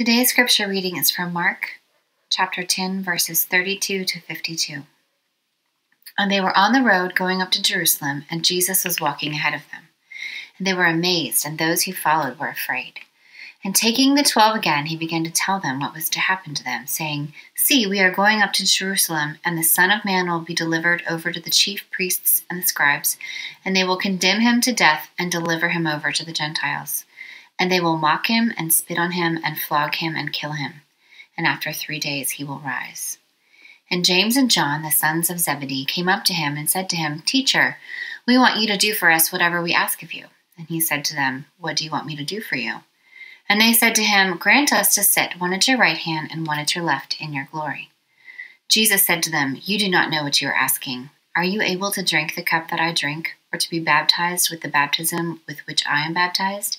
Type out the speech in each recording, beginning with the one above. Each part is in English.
Today's scripture reading is from Mark chapter 10, verses 32 to 52. And they were on the road going up to Jerusalem, and Jesus was walking ahead of them. And they were amazed, and those who followed were afraid. And taking the twelve again, he began to tell them what was to happen to them, saying, See, we are going up to Jerusalem, and the Son of Man will be delivered over to the chief priests and the scribes, and they will condemn him to death and deliver him over to the Gentiles. And they will mock him and spit on him and flog him and kill him. And after three days he will rise. And James and John, the sons of Zebedee, came up to him and said to him, Teacher, we want you to do for us whatever we ask of you. And he said to them, What do you want me to do for you? And they said to him, Grant us to sit one at your right hand and one at your left in your glory. Jesus said to them, You do not know what you are asking. Are you able to drink the cup that I drink, or to be baptized with the baptism with which I am baptized?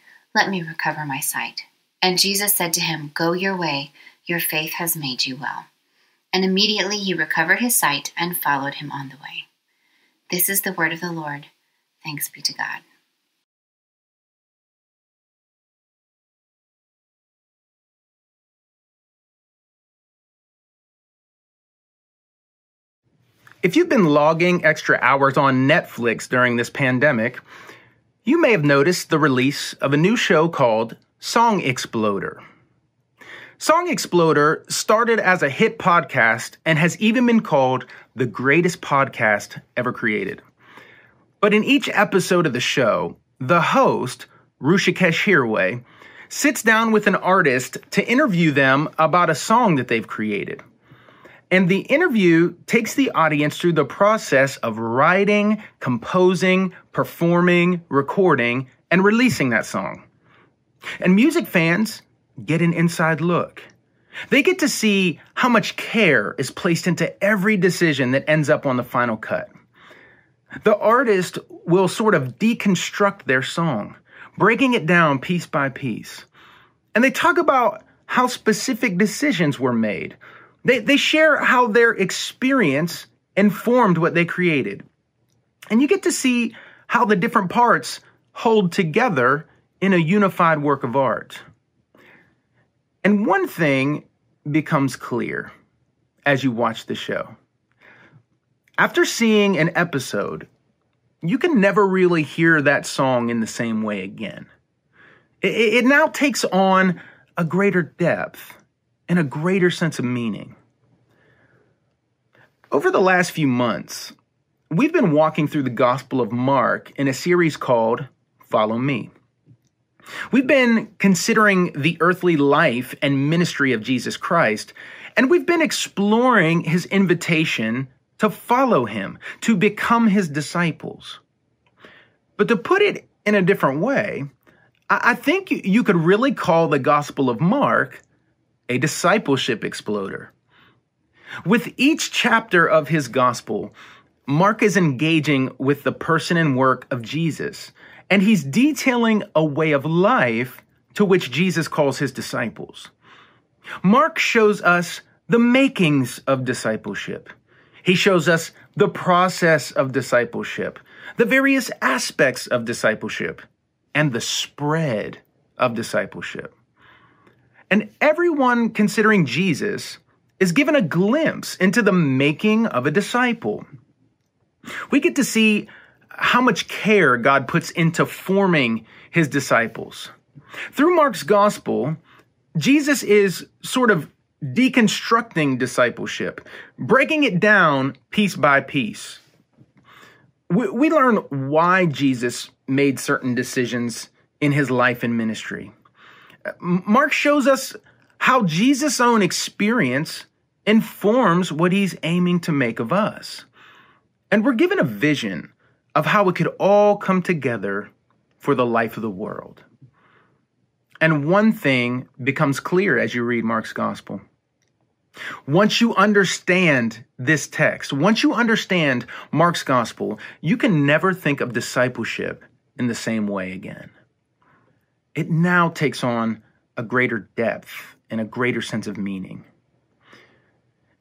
let me recover my sight. And Jesus said to him, Go your way, your faith has made you well. And immediately he recovered his sight and followed him on the way. This is the word of the Lord. Thanks be to God. If you've been logging extra hours on Netflix during this pandemic, you may have noticed the release of a new show called Song Exploder. Song Exploder started as a hit podcast and has even been called the greatest podcast ever created. But in each episode of the show, the host, Hrishikesh Hirway, sits down with an artist to interview them about a song that they've created. And the interview takes the audience through the process of writing, composing, performing, recording, and releasing that song. And music fans get an inside look. They get to see how much care is placed into every decision that ends up on the final cut. The artist will sort of deconstruct their song, breaking it down piece by piece. And they talk about how specific decisions were made, they, they share how their experience informed what they created. And you get to see how the different parts hold together in a unified work of art. And one thing becomes clear as you watch the show. After seeing an episode, you can never really hear that song in the same way again. It, it now takes on a greater depth and a greater sense of meaning. Over the last few months, we've been walking through the Gospel of Mark in a series called Follow Me. We've been considering the earthly life and ministry of Jesus Christ, and we've been exploring his invitation to follow him, to become his disciples. But to put it in a different way, I think you could really call the Gospel of Mark a discipleship exploder. With each chapter of his gospel, Mark is engaging with the person and work of Jesus, and he's detailing a way of life to which Jesus calls his disciples. Mark shows us the makings of discipleship. He shows us the process of discipleship, the various aspects of discipleship, and the spread of discipleship. And everyone considering Jesus is given a glimpse into the making of a disciple. We get to see how much care God puts into forming his disciples. Through Mark's gospel, Jesus is sort of deconstructing discipleship, breaking it down piece by piece. We, learn why Jesus made certain decisions in his life and ministry. Mark shows us how Jesus' own experience informs what he's aiming to make of us. And we're given a vision of how it could all come together for the life of the world. And one thing becomes clear as you read Mark's gospel. Once you understand this text, once you understand Mark's gospel, you can never think of discipleship in the same way again. It now takes on a greater depth and a greater sense of meaning.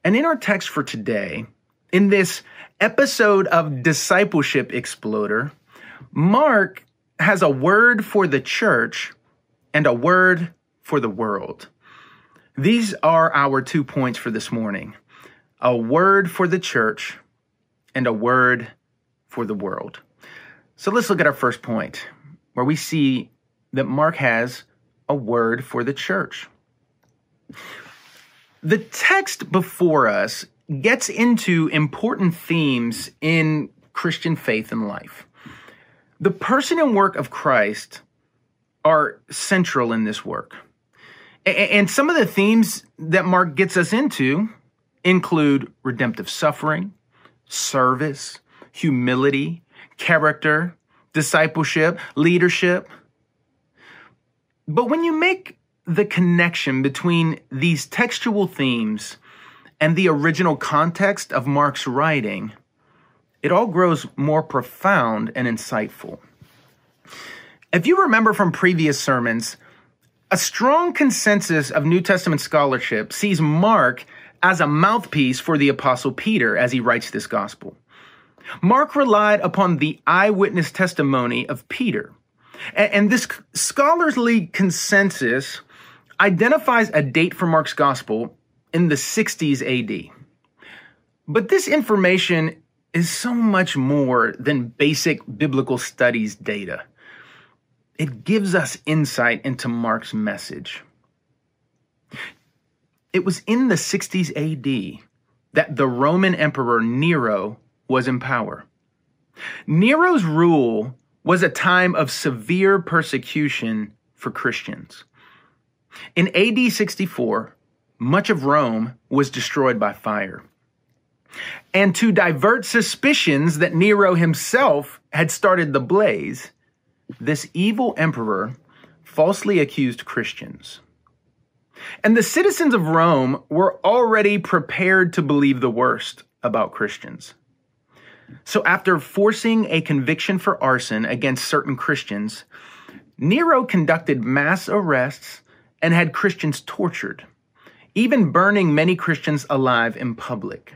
And in our text for today, in this episode of Discipleship Exploder, Mark has a word for the church and a word for the world. These are our two points for this morning a word for the church and a word for the world. So let's look at our first point, where we see that Mark has a word for the church. The text before us gets into important themes in Christian faith and life. The person and work of Christ are central in this work. And some of the themes that Mark gets us into include redemptive suffering, service, humility, character, discipleship, leadership. But when you make the connection between these textual themes and the original context of Mark's writing, it all grows more profound and insightful. If you remember from previous sermons, a strong consensus of New Testament scholarship sees Mark as a mouthpiece for the Apostle Peter as he writes this gospel. Mark relied upon the eyewitness testimony of Peter. And this scholarly consensus identifies a date for Mark's gospel in the 60s AD. But this information is so much more than basic biblical studies data it gives us insight into Mark's message. It was in the 60s AD that the Roman Emperor Nero was in power. Nero's rule was a time of severe persecution for Christians. In AD 64, much of Rome was destroyed by fire. And to divert suspicions that Nero himself had started the blaze, this evil emperor falsely accused Christians. And the citizens of Rome were already prepared to believe the worst about Christians. So, after forcing a conviction for arson against certain Christians, Nero conducted mass arrests and had Christians tortured, even burning many Christians alive in public.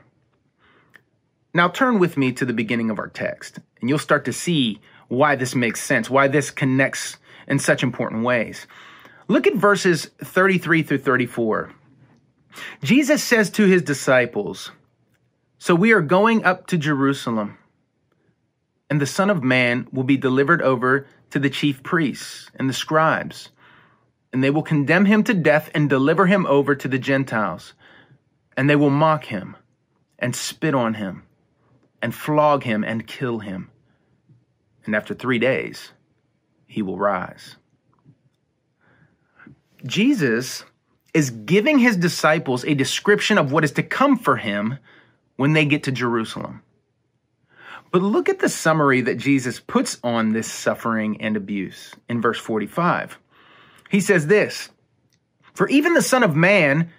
Now, turn with me to the beginning of our text, and you'll start to see why this makes sense, why this connects in such important ways. Look at verses 33 through 34. Jesus says to his disciples, So we are going up to Jerusalem, and the Son of Man will be delivered over to the chief priests and the scribes, and they will condemn him to death and deliver him over to the Gentiles, and they will mock him and spit on him and flog him and kill him and after three days, he will rise. Jesus is giving his disciples a description of what is to come for him when they get to Jerusalem. But look at the summary that Jesus puts on this suffering and abuse in verse 45. He says this For even the Son of Man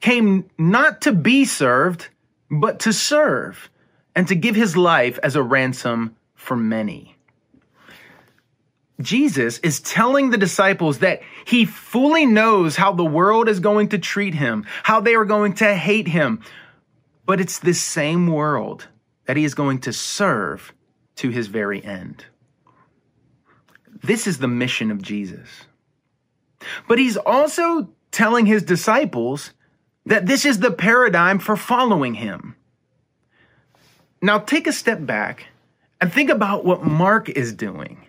came not to be served, but to serve, and to give his life as a ransom for many. Jesus is telling the disciples that he fully knows how the world is going to treat him, how they are going to hate him. But it's this same world that he is going to serve to his very end. This is the mission of Jesus. But he's also telling his disciples that this is the paradigm for following him. Now, take a step back and think about what Mark is doing.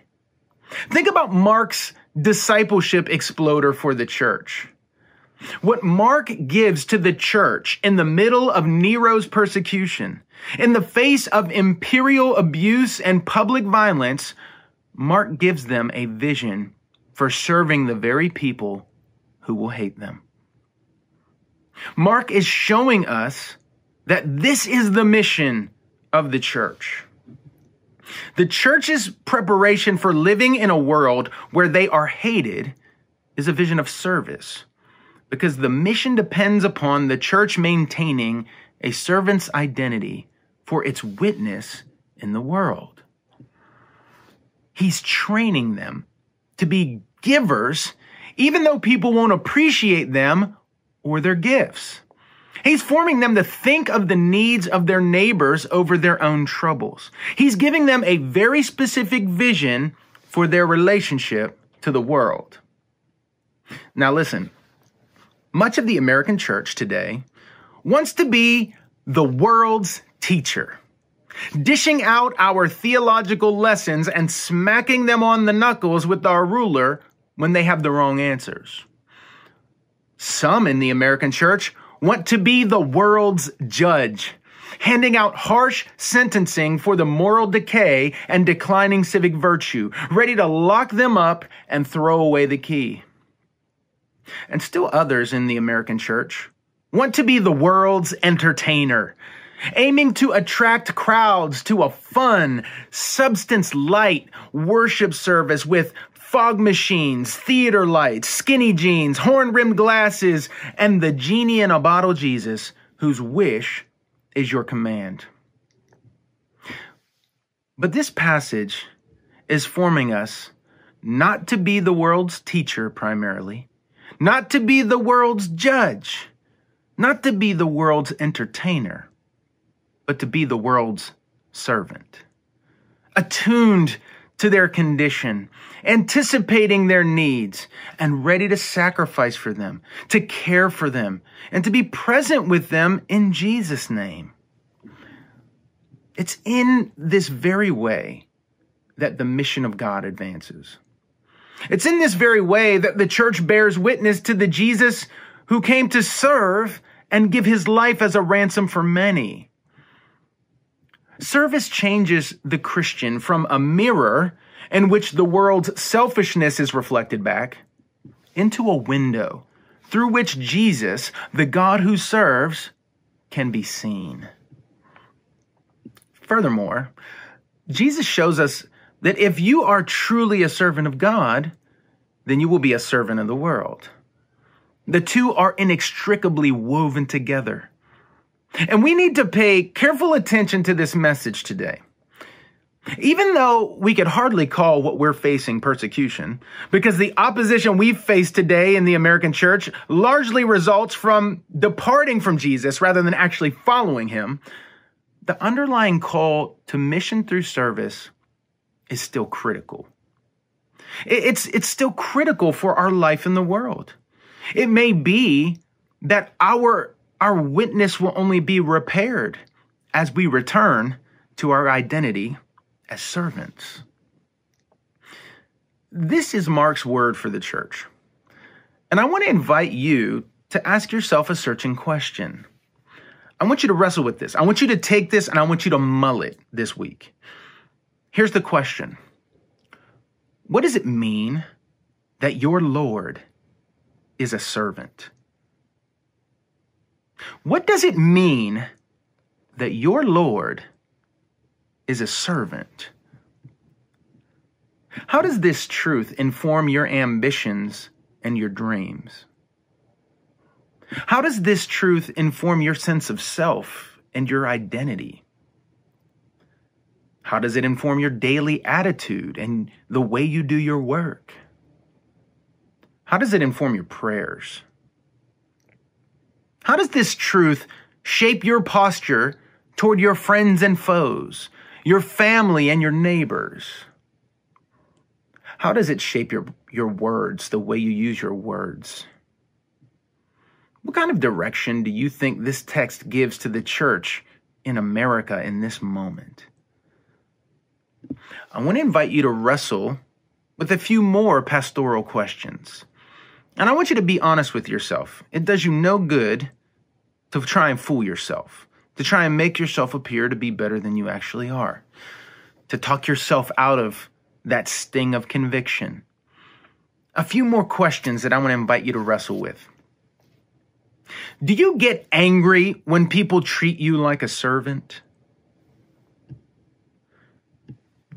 Think about Mark's discipleship exploder for the church. What Mark gives to the church in the middle of Nero's persecution, in the face of imperial abuse and public violence, Mark gives them a vision for serving the very people who will hate them. Mark is showing us that this is the mission of the church. The church's preparation for living in a world where they are hated is a vision of service because the mission depends upon the church maintaining a servant's identity for its witness in the world. He's training them to be givers, even though people won't appreciate them or their gifts. He's forming them to think of the needs of their neighbors over their own troubles. He's giving them a very specific vision for their relationship to the world. Now, listen, much of the American church today wants to be the world's teacher, dishing out our theological lessons and smacking them on the knuckles with our ruler when they have the wrong answers. Some in the American church want to be the world's judge, handing out harsh sentencing for the moral decay and declining civic virtue, ready to lock them up and throw away the key. And still others in the American church want to be the world's entertainer, aiming to attract crowds to a fun, substance light worship service with fog machines, theater lights, skinny jeans, horn rimmed glasses, and the genie in a bottle Jesus, whose wish is your command. But this passage is forming us not to be the world's teacher primarily, not to be the world's judge, not to be the world's entertainer, but to be the world's servant. Attuned to their condition, anticipating their needs, and ready to sacrifice for them, to care for them, and to be present with them in Jesus' name. It's in this very way that the mission of God advances. It's in this very way that the church bears witness to the Jesus who came to serve and give his life as a ransom for many. Service changes the Christian from a mirror in which the world's selfishness is reflected back into a window through which Jesus, the God who serves, can be seen. Furthermore, Jesus shows us that if you are truly a servant of God, then you will be a servant of the world. The two are inextricably woven together. And we need to pay careful attention to this message today. Even though we could hardly call what we're facing persecution, because the opposition we've faced today in the American church largely results from departing from Jesus rather than actually following him, the underlying call to mission through service is still critical. It's, it's still critical for our life in the world. It may be that our our witness will only be repaired as we return to our identity as servants. This is Mark's word for the church. And I want to invite you to ask yourself a searching question. I want you to wrestle with this. I want you to take this and I want you to mull it this week. Here's the question What does it mean that your Lord is a servant? What does it mean that your Lord is a servant? How does this truth inform your ambitions and your dreams? How does this truth inform your sense of self and your identity? How does it inform your daily attitude and the way you do your work? How does it inform your prayers? How does this truth shape your posture toward your friends and foes, your family and your neighbors? How does it shape your, your words, the way you use your words? What kind of direction do you think this text gives to the church in America in this moment? I want to invite you to wrestle with a few more pastoral questions. And I want you to be honest with yourself. It does you no good to try and fool yourself, to try and make yourself appear to be better than you actually are, to talk yourself out of that sting of conviction. A few more questions that I want to invite you to wrestle with. Do you get angry when people treat you like a servant?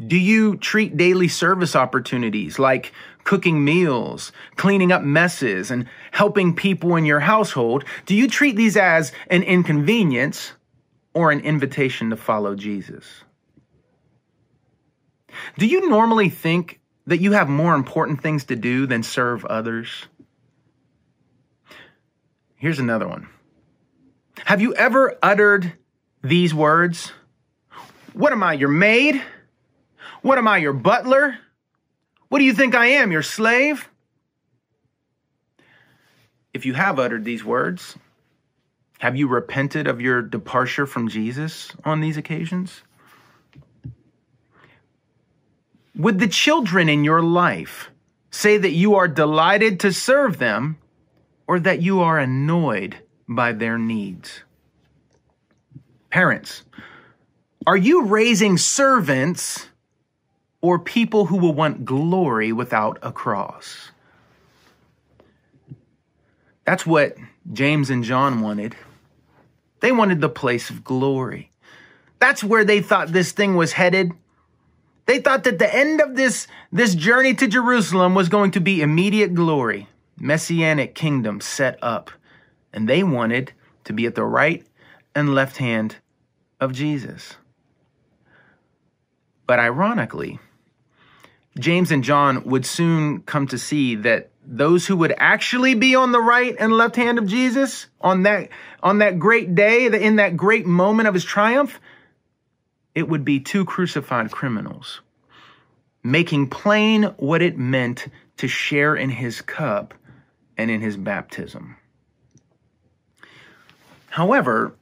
Do you treat daily service opportunities like cooking meals, cleaning up messes, and helping people in your household? Do you treat these as an inconvenience or an invitation to follow Jesus? Do you normally think that you have more important things to do than serve others? Here's another one. Have you ever uttered these words? What am I, your maid? What am I, your butler? What do you think I am, your slave? If you have uttered these words, have you repented of your departure from Jesus on these occasions? Would the children in your life say that you are delighted to serve them or that you are annoyed by their needs? Parents, are you raising servants or people who will want glory without a cross? That's what James and John wanted. They wanted the place of glory. That's where they thought this thing was headed. They thought that the end of this, this journey to Jerusalem was going to be immediate glory messianic kingdom set up. And they wanted to be at the right and left hand of Jesus. But ironically, James and John would soon come to see that those who would actually be on the right and left hand of Jesus on that on that great day, in that great moment of his triumph, it would be two crucified criminals, making plain what it meant to share in his cup and in his baptism. However,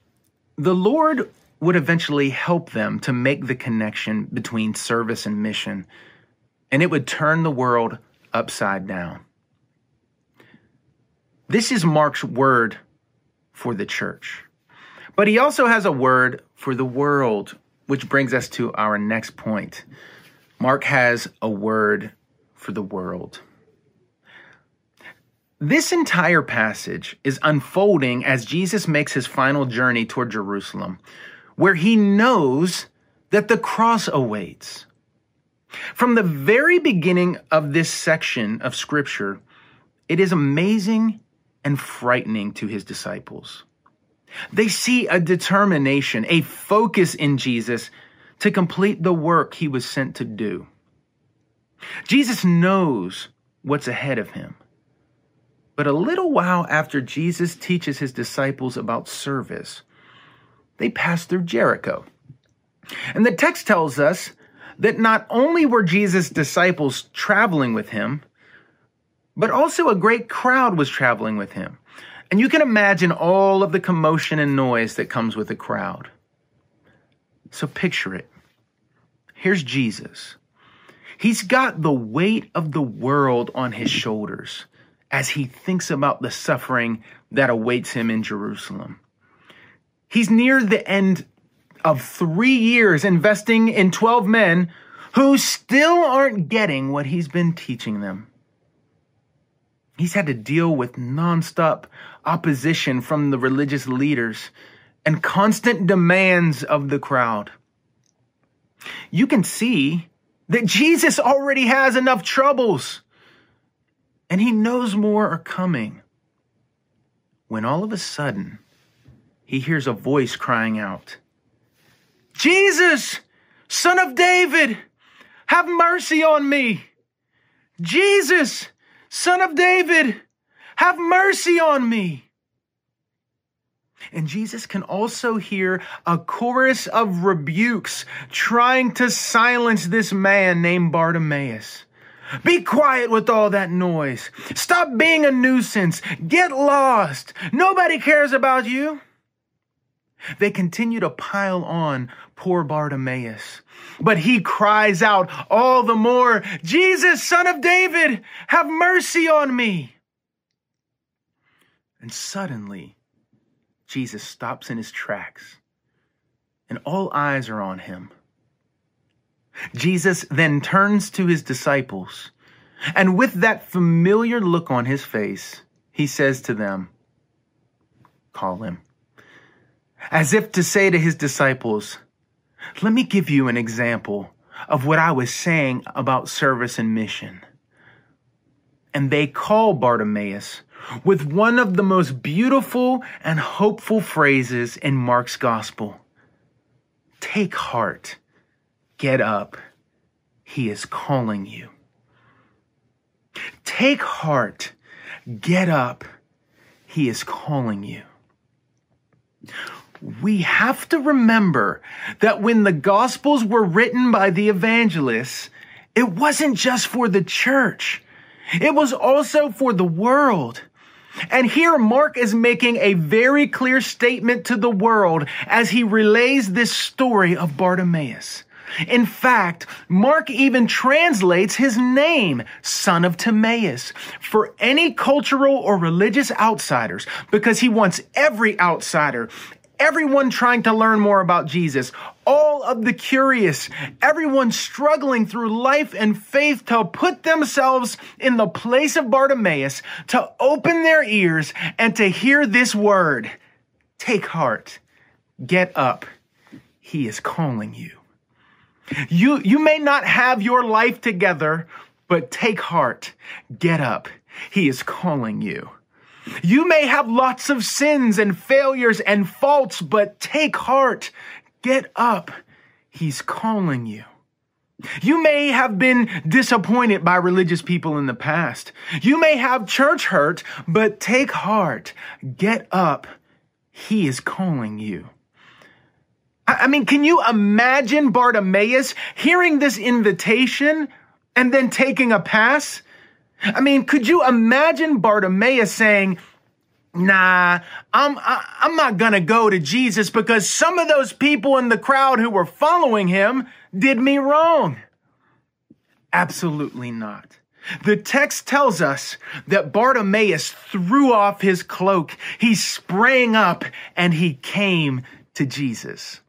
the Lord would eventually help them to make the connection between service and mission, and it would turn the world upside down. This is Mark's word for the church. But he also has a word for the world, which brings us to our next point. Mark has a word for the world. This entire passage is unfolding as Jesus makes his final journey toward Jerusalem, where he knows that the cross awaits. From the very beginning of this section of scripture, it is amazing and frightening to his disciples. They see a determination, a focus in Jesus to complete the work he was sent to do. Jesus knows what's ahead of him. But a little while after Jesus teaches his disciples about service, they pass through Jericho. And the text tells us that not only were Jesus' disciples traveling with him, but also a great crowd was traveling with him. And you can imagine all of the commotion and noise that comes with a crowd. So picture it. Here's Jesus. He's got the weight of the world on his shoulders as he thinks about the suffering that awaits him in Jerusalem. He's near the end of three years investing in 12 men who still aren't getting what he's been teaching them. He's had to deal with nonstop opposition from the religious leaders and constant demands of the crowd. You can see that Jesus already has enough troubles and he knows more are coming. When all of a sudden, he hears a voice crying out, Jesus, son of David, have mercy on me. Jesus, son of David, have mercy on me. And Jesus can also hear a chorus of rebukes trying to silence this man named Bartimaeus. Be quiet with all that noise. Stop being a nuisance. Get lost. Nobody cares about you. They continue to pile on poor Bartimaeus. But he cries out all the more, Jesus, son of David, have mercy on me. And suddenly, Jesus stops in his tracks, and all eyes are on him. Jesus then turns to his disciples, and with that familiar look on his face, he says to them, Call him. As if to say to his disciples, Let me give you an example of what I was saying about service and mission. And they call Bartimaeus with one of the most beautiful and hopeful phrases in Mark's gospel Take heart, get up, he is calling you. Take heart, get up, he is calling you. We have to remember that when the gospels were written by the evangelists, it wasn't just for the church. It was also for the world. And here Mark is making a very clear statement to the world as he relays this story of Bartimaeus. In fact, Mark even translates his name, son of Timaeus, for any cultural or religious outsiders, because he wants every outsider, everyone trying to learn more about Jesus, all of the curious, everyone struggling through life and faith to put themselves in the place of Bartimaeus, to open their ears and to hear this word Take heart, get up. He is calling you. You, you may not have your life together, but take heart, get up. He is calling you. You may have lots of sins and failures and faults, but take heart. Get up. He's calling you. You may have been disappointed by religious people in the past. You may have church hurt, but take heart. Get up. He is calling you. I mean, can you imagine Bartimaeus hearing this invitation and then taking a pass? I mean, could you imagine Bartimaeus saying, Nah, I'm I, am i am not gonna go to Jesus because some of those people in the crowd who were following him did me wrong. Absolutely not. The text tells us that Bartimaeus threw off his cloak, he sprang up, and he came to Jesus.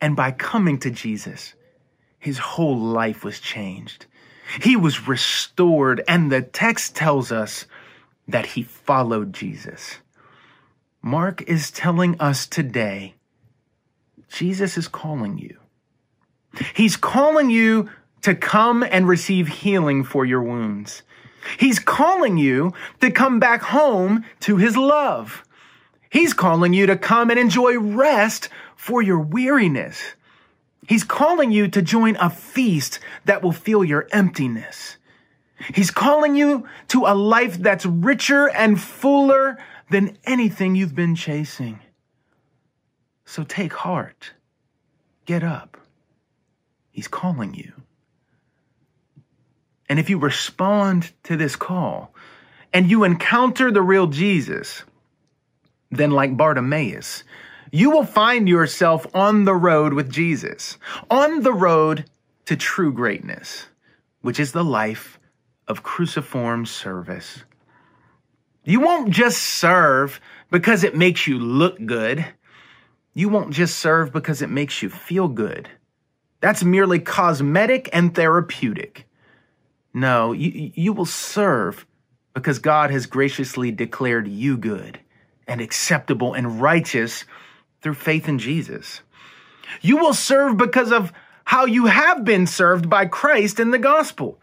And by coming to Jesus, his whole life was changed. He was restored, and the text tells us that he followed Jesus. Mark is telling us today Jesus is calling you. He's calling you to come and receive healing for your wounds. He's calling you to come back home to his love. He's calling you to come and enjoy rest for your weariness. He's calling you to join a feast that will fill your emptiness. He's calling you to a life that's richer and fuller than anything you've been chasing. So take heart. Get up. He's calling you. And if you respond to this call and you encounter the real Jesus, then like Bartimaeus, you will find yourself on the road with Jesus, on the road to true greatness, which is the life of cruciform service. You won't just serve because it makes you look good. You won't just serve because it makes you feel good. That's merely cosmetic and therapeutic. No, you, you will serve because God has graciously declared you good and acceptable and righteous through faith in Jesus. You will serve because of how you have been served by Christ in the gospel.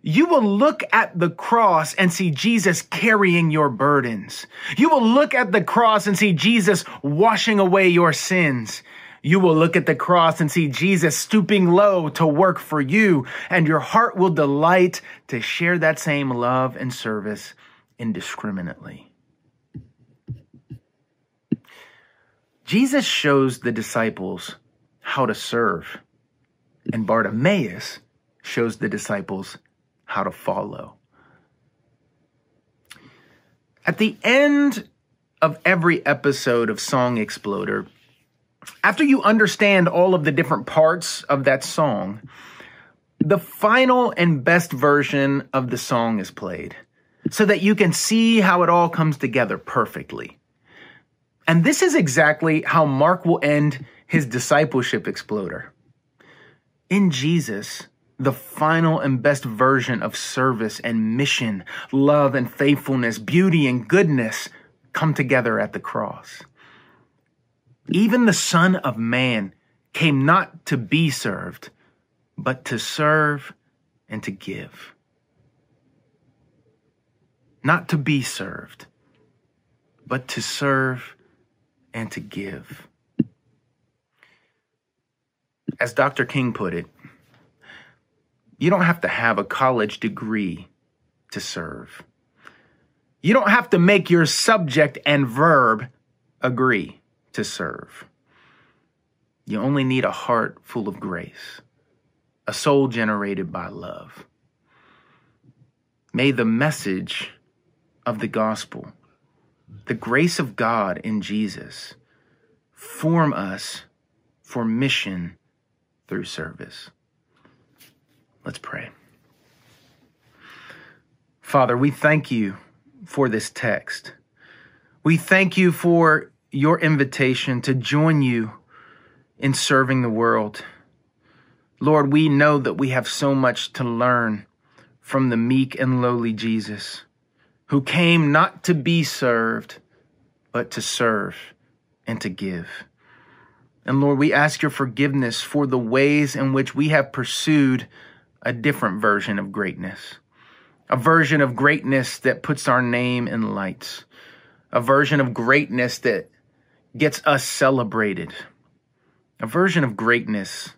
You will look at the cross and see Jesus carrying your burdens. You will look at the cross and see Jesus washing away your sins. You will look at the cross and see Jesus stooping low to work for you, and your heart will delight to share that same love and service indiscriminately. Jesus shows the disciples how to serve, and Bartimaeus shows the disciples how to follow. At the end of every episode of Song Exploder, after you understand all of the different parts of that song, the final and best version of the song is played so that you can see how it all comes together perfectly. And this is exactly how Mark will end his discipleship exploder. In Jesus, the final and best version of service and mission, love and faithfulness, beauty and goodness come together at the cross. Even the Son of Man came not to be served, but to serve and to give. Not to be served, but to serve and to give. As Dr. King put it, you don't have to have a college degree to serve. You don't have to make your subject and verb agree to serve. You only need a heart full of grace, a soul generated by love. May the message of the gospel, the grace of God in Jesus, form us for mission through service. Let's pray. Father, we thank you for this text. We thank you for your invitation to join you in serving the world. Lord, we know that we have so much to learn from the meek and lowly Jesus, who came not to be served, but to serve and to give. And Lord, we ask your forgiveness for the ways in which we have pursued a different version of greatness, a version of greatness that puts our name in lights, a version of greatness that gets us celebrated. A version of greatness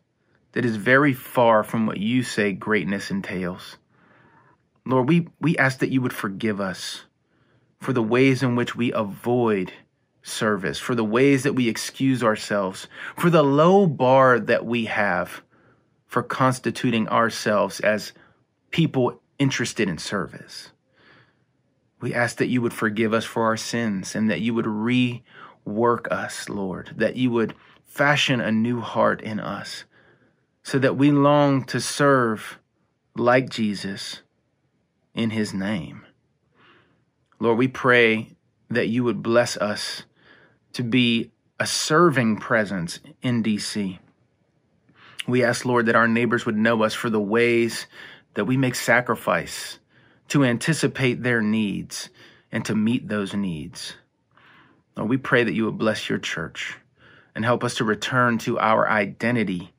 that is very far from what you say greatness entails. Lord, we, we ask that you would forgive us for the ways in which we avoid service, for the ways that we excuse ourselves, for the low bar that we have for constituting ourselves as people interested in service. We ask that you would forgive us for our sins and that you would rework us, Lord, that you would fashion a new heart in us so that we long to serve like Jesus in his name. Lord, we pray that you would bless us to be a serving presence in DC. We ask, Lord, that our neighbors would know us for the ways that we make sacrifice to anticipate their needs and to meet those needs. Lord, we pray that you would bless your church and help us to return to our identity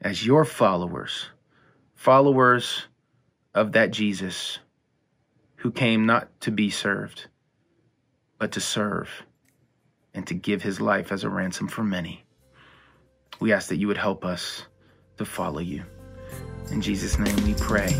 as your followers, followers of that Jesus who came not to be served, but to serve and to give his life as a ransom for many. We ask that you would help us to follow you. In Jesus' name we pray.